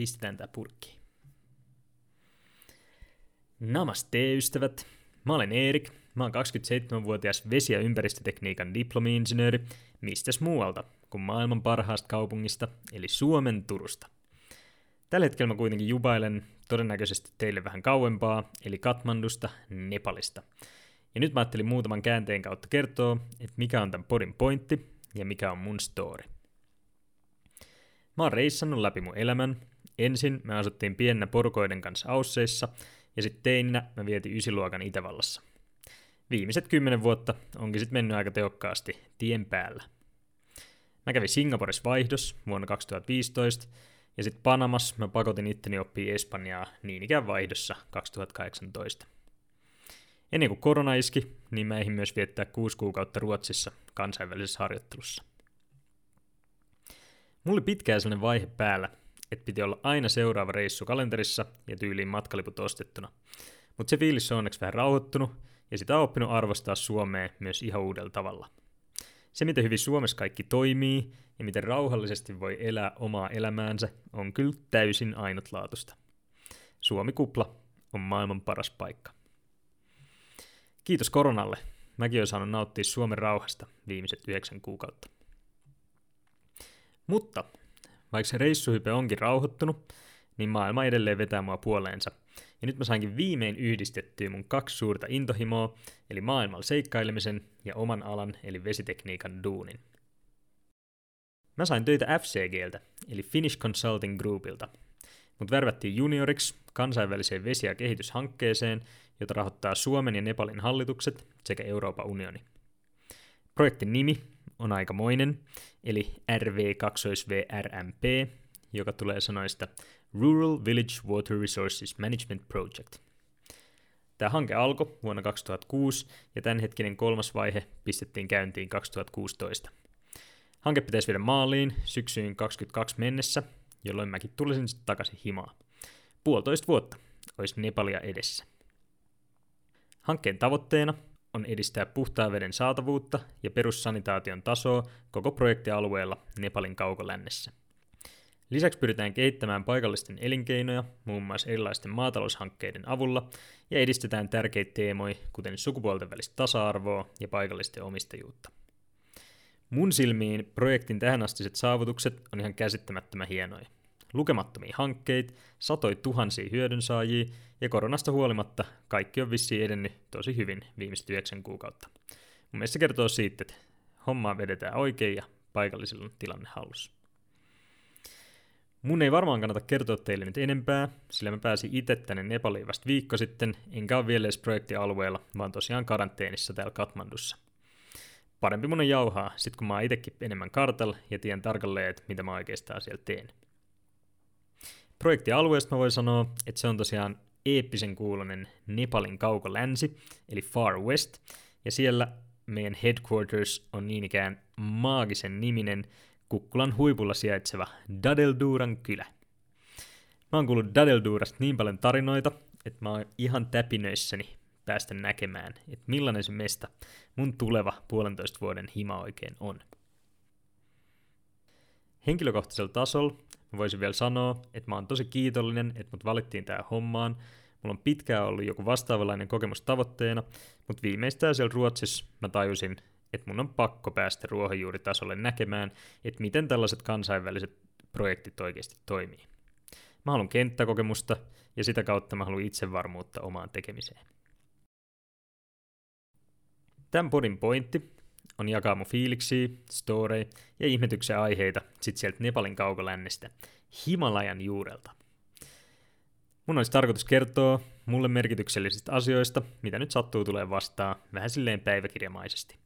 pistetään tää purkki. Namaste ystävät, mä olen Erik, mä oon 27-vuotias vesi- ja ympäristötekniikan diplomi-insinööri, mistäs muualta kuin maailman parhaasta kaupungista, eli Suomen Turusta. Tällä hetkellä mä kuitenkin jubailen todennäköisesti teille vähän kauempaa, eli Katmandusta, Nepalista. Ja nyt mä ajattelin muutaman käänteen kautta kertoa, että mikä on tämän podin pointti ja mikä on mun story. Mä oon reissannut läpi mun elämän. Ensin me asuttiin piennä porukoiden kanssa Ausseissa, ja sitten teininä mä vietin ysiluokan Itävallassa. Viimeiset kymmenen vuotta onkin sitten mennyt aika tehokkaasti tien päällä. Mä kävin Singaporessa vaihdos vuonna 2015, ja sitten Panamas mä pakotin itteni oppii Espanjaa niin ikään vaihdossa 2018. Ennen kuin korona iski, niin mä eihin myös viettää kuusi kuukautta Ruotsissa kansainvälisessä harjoittelussa. Mulla oli pitkään sellainen vaihe päällä, että piti olla aina seuraava reissu kalenterissa ja tyyliin matkaliput ostettuna. Mutta se fiilis on onneksi vähän rauhoittunut, ja sitä on oppinut arvostaa Suomea myös ihan uudella tavalla. Se, miten hyvin Suomessa kaikki toimii ja miten rauhallisesti voi elää omaa elämäänsä, on kyllä täysin ainutlaatuista. Suomi-kupla on maailman paras paikka. Kiitos koronalle. Mäkin olen saanut nauttia Suomen rauhasta viimeiset yhdeksän kuukautta. Mutta vaikka se reissuhype onkin rauhoittunut, niin maailma edelleen vetää mua puoleensa. Ja nyt mä sainkin viimein yhdistettyä mun kaksi suurta intohimoa, eli maailmalla seikkailemisen ja oman alan eli vesitekniikan duunin. Mä sain töitä FCGltä, eli Finnish Consulting Groupilta. Mut värvättiin junioriksi kansainväliseen vesi- ja kehityshankkeeseen, jota rahoittaa Suomen ja Nepalin hallitukset sekä Euroopan unioni. Projektin nimi on aikamoinen, eli RV2VRMP, joka tulee sanoista Rural Village Water Resources Management Project. Tämä hanke alkoi vuonna 2006 ja tämänhetkinen kolmas vaihe pistettiin käyntiin 2016. Hanke pitäisi viedä maaliin syksyyn 2022 mennessä, jolloin mäkin tulisin sitten takaisin himaa. Puolitoista vuotta olisi Nepalia edessä. Hankkeen tavoitteena on edistää puhtaan veden saatavuutta ja perussanitaation tasoa koko projektialueella Nepalin kaukolännessä. Lisäksi pyritään kehittämään paikallisten elinkeinoja, muun muassa erilaisten maataloushankkeiden avulla, ja edistetään tärkeitä teemoja, kuten sukupuolten välistä tasa-arvoa ja paikallisten omistajuutta. Mun silmiin projektin tähänastiset saavutukset on ihan käsittämättömän hienoja. Lukemattomia hankkeita, satoi tuhansia hyödynsaajia, ja koronasta huolimatta kaikki on vissiin edennyt tosi hyvin viimeiset yhdeksän kuukautta. Mun mielestä se kertoo siitä, että hommaa vedetään oikein ja paikallisilla on tilanne hallussa. Mun ei varmaan kannata kertoa teille nyt enempää, sillä mä pääsin itse tänne Nepaliin vasta viikko sitten, enkä ole vielä edes projektialueella, vaan tosiaan karanteenissa täällä Katmandussa. Parempi mun on jauhaa, sit kun mä oon itekin enemmän kartalla ja tiedän tarkalleen, että mitä mä oikeastaan siellä teen. Projektialueesta mä voin sanoa, että se on tosiaan eeppisen kuulonen Nepalin kauko-länsi, eli Far West, ja siellä meidän headquarters on niin ikään maagisen niminen Kukkulan huipulla sijaitseva Dadelduran kylä. Mä oon kuullut Dadeldurasta niin paljon tarinoita, että mä oon ihan täpinöissäni päästä näkemään, että millainen se mesta mun tuleva puolentoista vuoden hima oikein on. Henkilökohtaisella tasolla mä voisin vielä sanoa, että mä oon tosi kiitollinen, että mut valittiin tähän hommaan. Mulla on pitkään ollut joku vastaavanlainen kokemus tavoitteena, mutta viimeistään siellä Ruotsissa mä tajusin, että mun on pakko päästä ruohonjuuritasolle näkemään, että miten tällaiset kansainväliset projektit oikeasti toimii. Mä haluan kenttäkokemusta ja sitä kautta mä haluan itsevarmuutta omaan tekemiseen. Tämän podin pointti on jakaa mun fiiliksiä, story ja ihmetyksen aiheita sit sieltä Nepalin kaukolännestä, Himalajan juurelta. Mun olisi tarkoitus kertoa mulle merkityksellisistä asioista, mitä nyt sattuu tulee vastaan, vähän silleen päiväkirjamaisesti.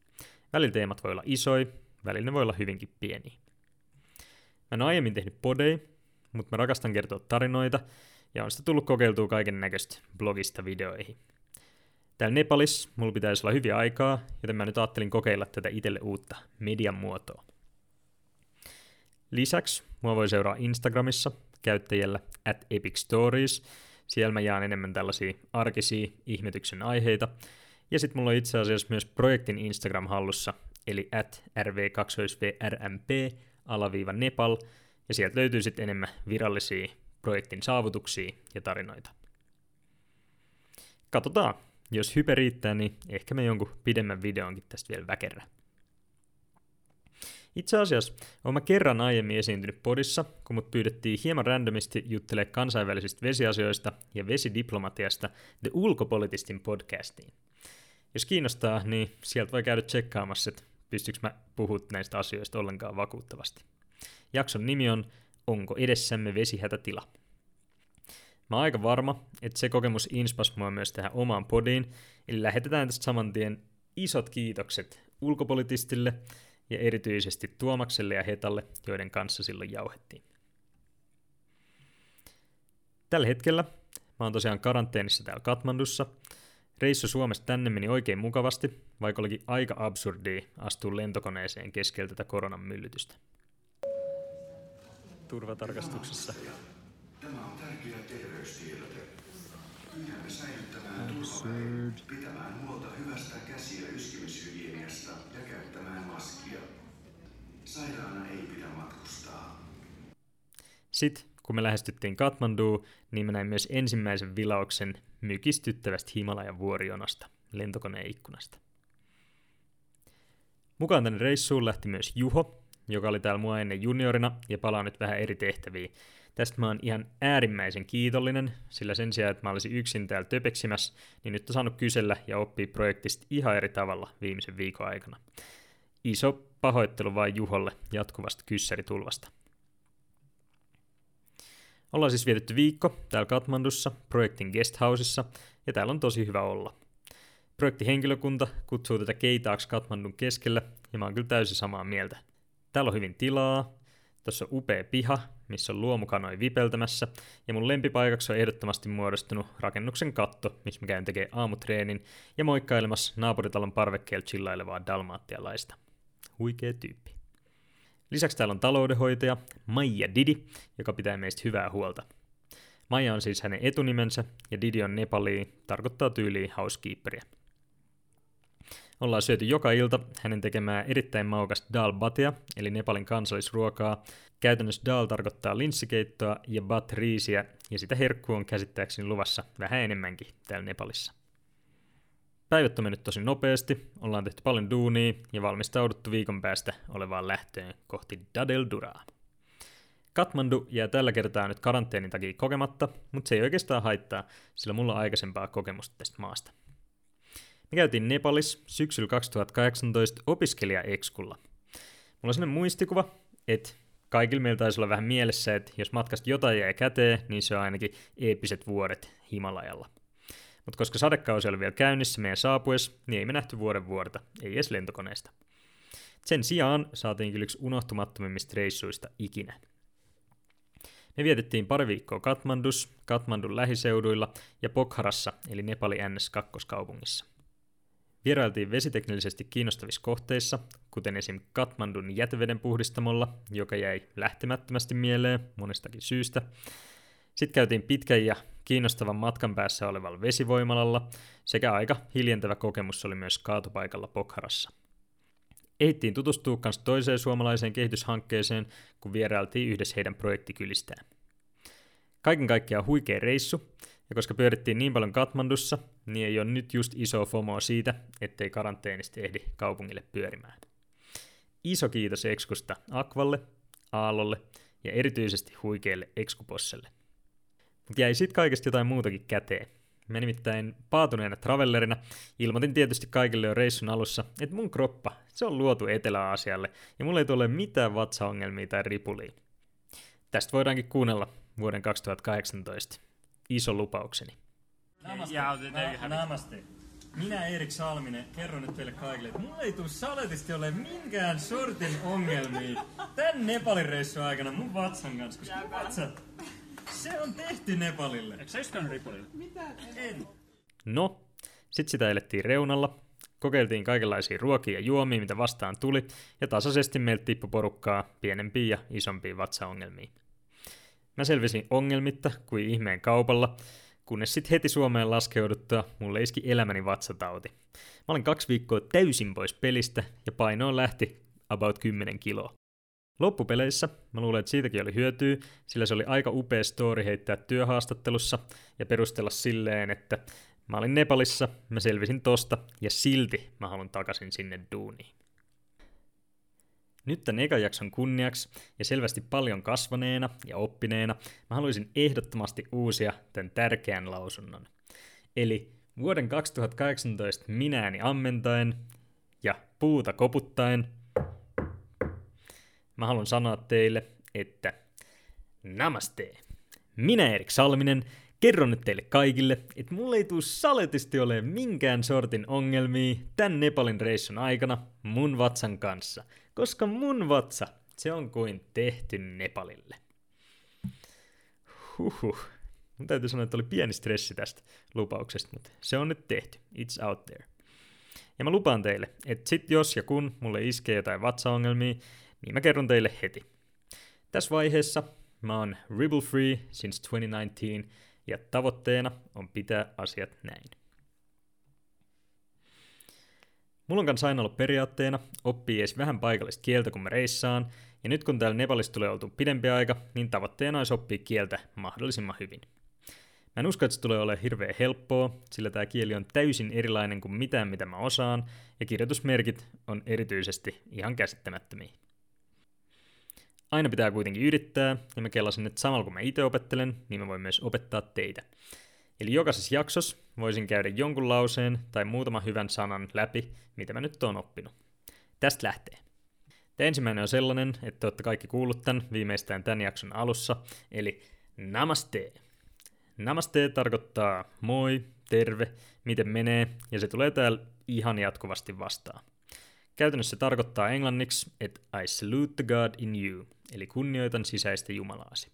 Välillä teemat voi olla isoja, välillä ne voi olla hyvinkin pieniä. Mä en aiemmin tehnyt podei, mutta mä rakastan kertoa tarinoita, ja on sitä tullut kokeiltua kaiken näköistä blogista videoihin. Täällä Nepalissa mulla pitäisi olla hyviä aikaa, joten mä nyt ajattelin kokeilla tätä itselle uutta median muotoa. Lisäksi mua voi seuraa Instagramissa käyttäjällä at Epic Stories. Siellä mä jaan enemmän tällaisia arkisia ihmetyksen aiheita. Ja sitten mulla on itse asiassa myös projektin Instagram hallussa, eli at rv2vrmp alaviiva Nepal, ja sieltä löytyy sitten enemmän virallisia projektin saavutuksia ja tarinoita. Katsotaan, jos hype riittää, niin ehkä me jonkun pidemmän videonkin tästä vielä väkerrä. Itse asiassa olen kerran aiemmin esiintynyt podissa, kun mut pyydettiin hieman randomisti juttelemaan kansainvälisistä vesiasioista ja vesidiplomatiasta The Ulkopolitistin podcastiin. Jos kiinnostaa, niin sieltä voi käydä tsekkaamassa, että pystyykö mä puhut näistä asioista ollenkaan vakuuttavasti. Jakson nimi on Onko edessämme vesihätätila? Mä oon aika varma, että se kokemus inspas mua myös tähän omaan podiin, eli lähetetään tästä saman tien isot kiitokset ulkopolitistille ja erityisesti Tuomakselle ja Hetalle, joiden kanssa silloin jauhettiin. Tällä hetkellä mä oon tosiaan karanteenissa täällä Katmandussa. Reissu Suomesta tänne meni oikein mukavasti, vaikka olikin aika absurdia astua lentokoneeseen keskellä tätä koronan myllytystä. Turvatarkastuksessa. Pyydämme säilyttämään pitämään huolta hyvästä käsi- ja yskimishygieniasta ja käyttämään maskia. Sairaana ei pidä matkustaa. Sitten kun me lähestyttiin Katmanduun, niin mä näin myös ensimmäisen vilauksen mykistyttävästä Himalajan vuorionasta lentokoneen ikkunasta. Mukaan tänne reissuun lähti myös Juho, joka oli täällä mua ennen juniorina ja palaa nyt vähän eri tehtäviin. Tästä mä oon ihan äärimmäisen kiitollinen, sillä sen sijaan, että mä olisin yksin täällä töpeksimässä, niin nyt on saanut kysellä ja oppia projektista ihan eri tavalla viimeisen viikon aikana. Iso pahoittelu vain Juholle jatkuvasta kyssäritulvasta. Ollaan siis vietetty viikko täällä Katmandussa projektin guesthouseissa, ja täällä on tosi hyvä olla. Projektihenkilökunta kutsuu tätä keitaaksi Katmandun keskellä, ja mä oon kyllä täysin samaa mieltä. Täällä on hyvin tilaa, Tuossa on upea piha, missä on luomukanoi vipeltämässä, ja mun lempipaikaksi on ehdottomasti muodostunut rakennuksen katto, missä mä käyn tekemään aamutreenin ja moikkailemassa naapuritalon parvekkeella chillailevaa dalmaattialaista. Huikea tyyppi. Lisäksi täällä on taloudenhoitaja Maija Didi, joka pitää meistä hyvää huolta. Maija on siis hänen etunimensä, ja Didi on Nepali, tarkoittaa tyyliin housekeeperia. Ollaan syöty joka ilta hänen tekemää erittäin maukas dal batia, eli Nepalin kansallisruokaa. Käytännössä dal tarkoittaa linssikeittoa ja bat riisiä, ja sitä herkku on käsittääkseni luvassa vähän enemmänkin täällä Nepalissa. Päivät on mennyt tosi nopeasti, ollaan tehty paljon duunia ja valmistauduttu viikon päästä olevaan lähtöön kohti Dadel Duraa. Katmandu jää tällä kertaa nyt karanteenin takia kokematta, mutta se ei oikeastaan haittaa, sillä mulla on aikaisempaa kokemusta tästä maasta. Me käytiin Nepalis syksyllä 2018 opiskelija-ekskulla. Mulla on sellainen muistikuva, että kaikilla meillä taisi olla vähän mielessä, että jos matkasta jotain jää käteen, niin se on ainakin eeppiset vuodet Himalajalla. Mutta koska sadekausi oli vielä käynnissä meidän saapuessa, niin ei me nähty vuoden vuorta, ei edes lentokoneesta. Sen sijaan saatiin kyllä yksi unohtumattomimmista reissuista ikinä. Me vietettiin pari viikkoa Katmandus, Katmandun lähiseuduilla ja Pokharassa, eli Nepali NS2-kaupungissa. Vierailtiin vesiteknillisesti kiinnostavissa kohteissa, kuten esim. Katmandun jäteveden puhdistamolla, joka jäi lähtemättömästi mieleen monestakin syystä. Sitten käytiin pitkän ja kiinnostavan matkan päässä olevalla vesivoimalalla, sekä aika hiljentävä kokemus oli myös kaatopaikalla Pokharassa. Ehittiin tutustua myös toiseen suomalaiseen kehityshankkeeseen, kun vierailtiin yhdessä heidän projektikylistään. Kaiken kaikkiaan huikea reissu, ja koska pyörittiin niin paljon Katmandussa, niin ei ole nyt just iso FOMO siitä, ettei karanteenista ehdi kaupungille pyörimään. Iso kiitos Ekskusta Akvalle, Aallolle ja erityisesti huikeille Ekskuposselle. Mutta jäi sitten kaikesta jotain muutakin käteen. Mä nimittäin paatuneena travellerina ilmoitin tietysti kaikille jo reissun alussa, että mun kroppa, se on luotu Etelä-Aasialle ja mulla ei tule mitään vatsaongelmia tai ripulia. Tästä voidaankin kuunnella vuoden 2018 iso lupaukseni. Namaste. Namaste. Minä Erik Salminen kerron nyt teille kaikille, että mulla ei tule saletisti ole minkään sortin ongelmia tän Nepalin reissun aikana mun vatsan kanssa, koska mun vatsa, se on tehty Nepalille. Eikö sä just Ripulille? Mitä? En. No, sit sitä elettiin reunalla, kokeiltiin kaikenlaisia ruokia ja juomia, mitä vastaan tuli, ja tasaisesti meiltä tippui porukkaa pienempiin ja isompiin vatsaongelmiin. Mä selvisin ongelmitta kuin ihmeen kaupalla, kunnes sitten heti Suomeen laskeuduttua mulle iski elämäni vatsatauti. Mä olin kaksi viikkoa täysin pois pelistä ja painoon lähti about 10 kiloa. Loppupeleissä mä luulen, että siitäkin oli hyötyä, sillä se oli aika upea story heittää työhaastattelussa ja perustella silleen, että mä olin Nepalissa, mä selvisin tosta ja silti mä haluan takaisin sinne duuniin. Nyt tämän ekan jakson kunniaksi ja selvästi paljon kasvaneena ja oppineena mä haluaisin ehdottomasti uusia tämän tärkeän lausunnon. Eli vuoden 2018 minääni ammentaen ja puuta koputtaen mä haluan sanoa teille, että namaste. Minä Erik Salminen kerron nyt teille kaikille, että mulle ei tuu saletisti ole minkään sortin ongelmia tän Nepalin reissun aikana mun vatsan kanssa, koska mun vatsa, se on kuin tehty Nepalille. Huhhuh. Mun täytyy sanoa, että oli pieni stressi tästä lupauksesta, mutta se on nyt tehty. It's out there. Ja mä lupaan teille, että sit jos ja kun mulle iskee jotain vatsaongelmia, niin mä kerron teille heti. Tässä vaiheessa mä oon Ribble Free since 2019 ja tavoitteena on pitää asiat näin. Mulla on kanssa aina ollut periaatteena oppii edes vähän paikallista kieltä, kun mä reissaan, ja nyt kun täällä Nepalissa tulee oltu pidempi aika, niin tavoitteena olisi oppia kieltä mahdollisimman hyvin. Mä en usko, että se tulee olemaan hirveän helppoa, sillä tämä kieli on täysin erilainen kuin mitään, mitä mä osaan, ja kirjoitusmerkit on erityisesti ihan käsittämättömiä. Aina pitää kuitenkin yrittää, ja mä kellasin, että samalla kun mä itse opettelen, niin mä voin myös opettaa teitä. Eli jokaisessa jaksossa voisin käydä jonkun lauseen tai muutaman hyvän sanan läpi, mitä mä nyt oon oppinut. Tästä lähtee. Tämä ensimmäinen on sellainen, että olette kaikki kuullut tämän viimeistään tämän jakson alussa, eli namaste. Namaste tarkoittaa moi, terve, miten menee, ja se tulee täällä ihan jatkuvasti vastaan. Käytännössä se tarkoittaa englanniksi, että I salute the God in you, eli kunnioitan sisäistä Jumalaasi.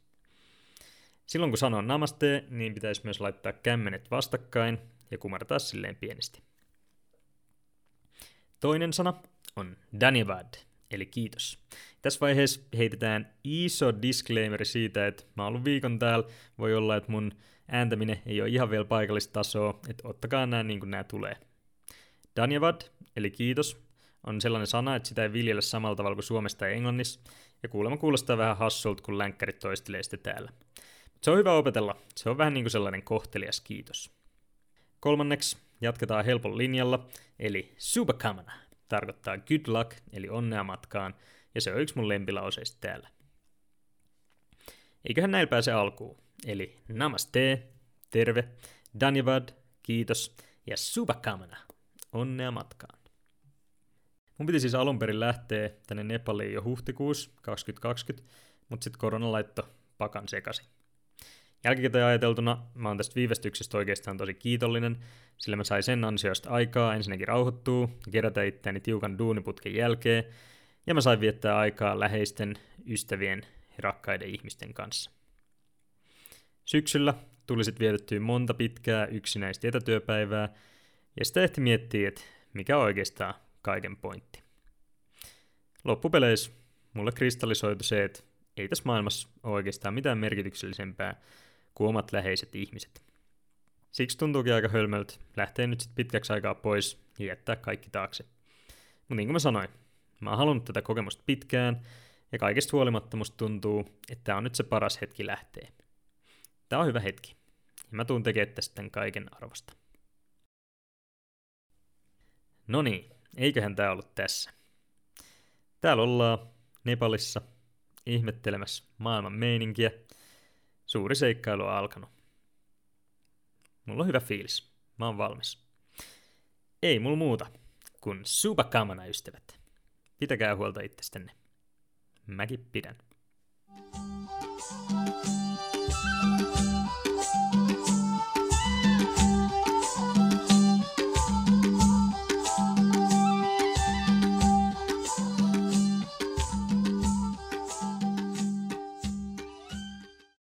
Silloin kun sanon namaste, niin pitäisi myös laittaa kämmenet vastakkain ja kumartaa silleen pienesti. Toinen sana on Danyavad, eli kiitos. Tässä vaiheessa heitetään iso disclaimer siitä, että mä oon ollut viikon täällä, voi olla, että mun ääntäminen ei ole ihan vielä paikallista tasoa, että ottakaa nämä niin kuin nämä tulee. Danyavad, eli kiitos, on sellainen sana, että sitä ei viljellä samalla tavalla kuin Suomessa tai Englannissa, ja kuulemma kuulostaa vähän hassulta, kun länkkärit toistelee sitä täällä. Se on hyvä opetella, se on vähän niin kuin sellainen kohtelias kiitos. Kolmanneksi jatketaan helpon linjalla, eli subakamana tarkoittaa good luck, eli onnea matkaan, ja se on yksi mun lempilauseista täällä. Eiköhän näillä pääse alkuun, eli namaste, terve, danyavad, kiitos, ja subakamana, onnea matkaan. Mun piti siis alun perin lähteä tänne Nepaliin jo huhtikuussa 2020, mutta sitten korona laitto pakan sekaisin. Jälkikäteen ajateltuna mä oon tästä viivästyksestä oikeastaan tosi kiitollinen, sillä mä sain sen ansiosta aikaa ensinnäkin rauhoittua ja kerätä itseäni tiukan duuniputken jälkeen, ja mä sain viettää aikaa läheisten, ystävien ja rakkaiden ihmisten kanssa. Syksyllä tuli sitten vietettyä monta pitkää yksinäistä etätyöpäivää, ja sitä ehti miettiä, että mikä on oikeastaan kaiken pointti. Loppupeleissä mulle kristallisoitu se, että ei tässä maailmassa ole oikeastaan mitään merkityksellisempää kuin omat läheiset ihmiset. Siksi tuntuukin aika hölmöltä lähteä nyt sitten pitkäksi aikaa pois ja jättää kaikki taakse. Mutta niin kuin mä sanoin, mä oon halunnut tätä kokemusta pitkään, ja kaikesta huolimatta musta tuntuu, että tämä on nyt se paras hetki lähteä. Tämä on hyvä hetki, ja mä tuun tekemään tästä kaiken arvosta. No niin, eiköhän tämä ollut tässä. Täällä ollaan Nepalissa ihmettelemässä maailman meininkiä. Suuri seikkailu on alkanut. Mulla on hyvä fiilis. Mä oon valmis. Ei mulla muuta kuin supakamana ystävät. Pitäkää huolta itsestänne. Mäkin pidän.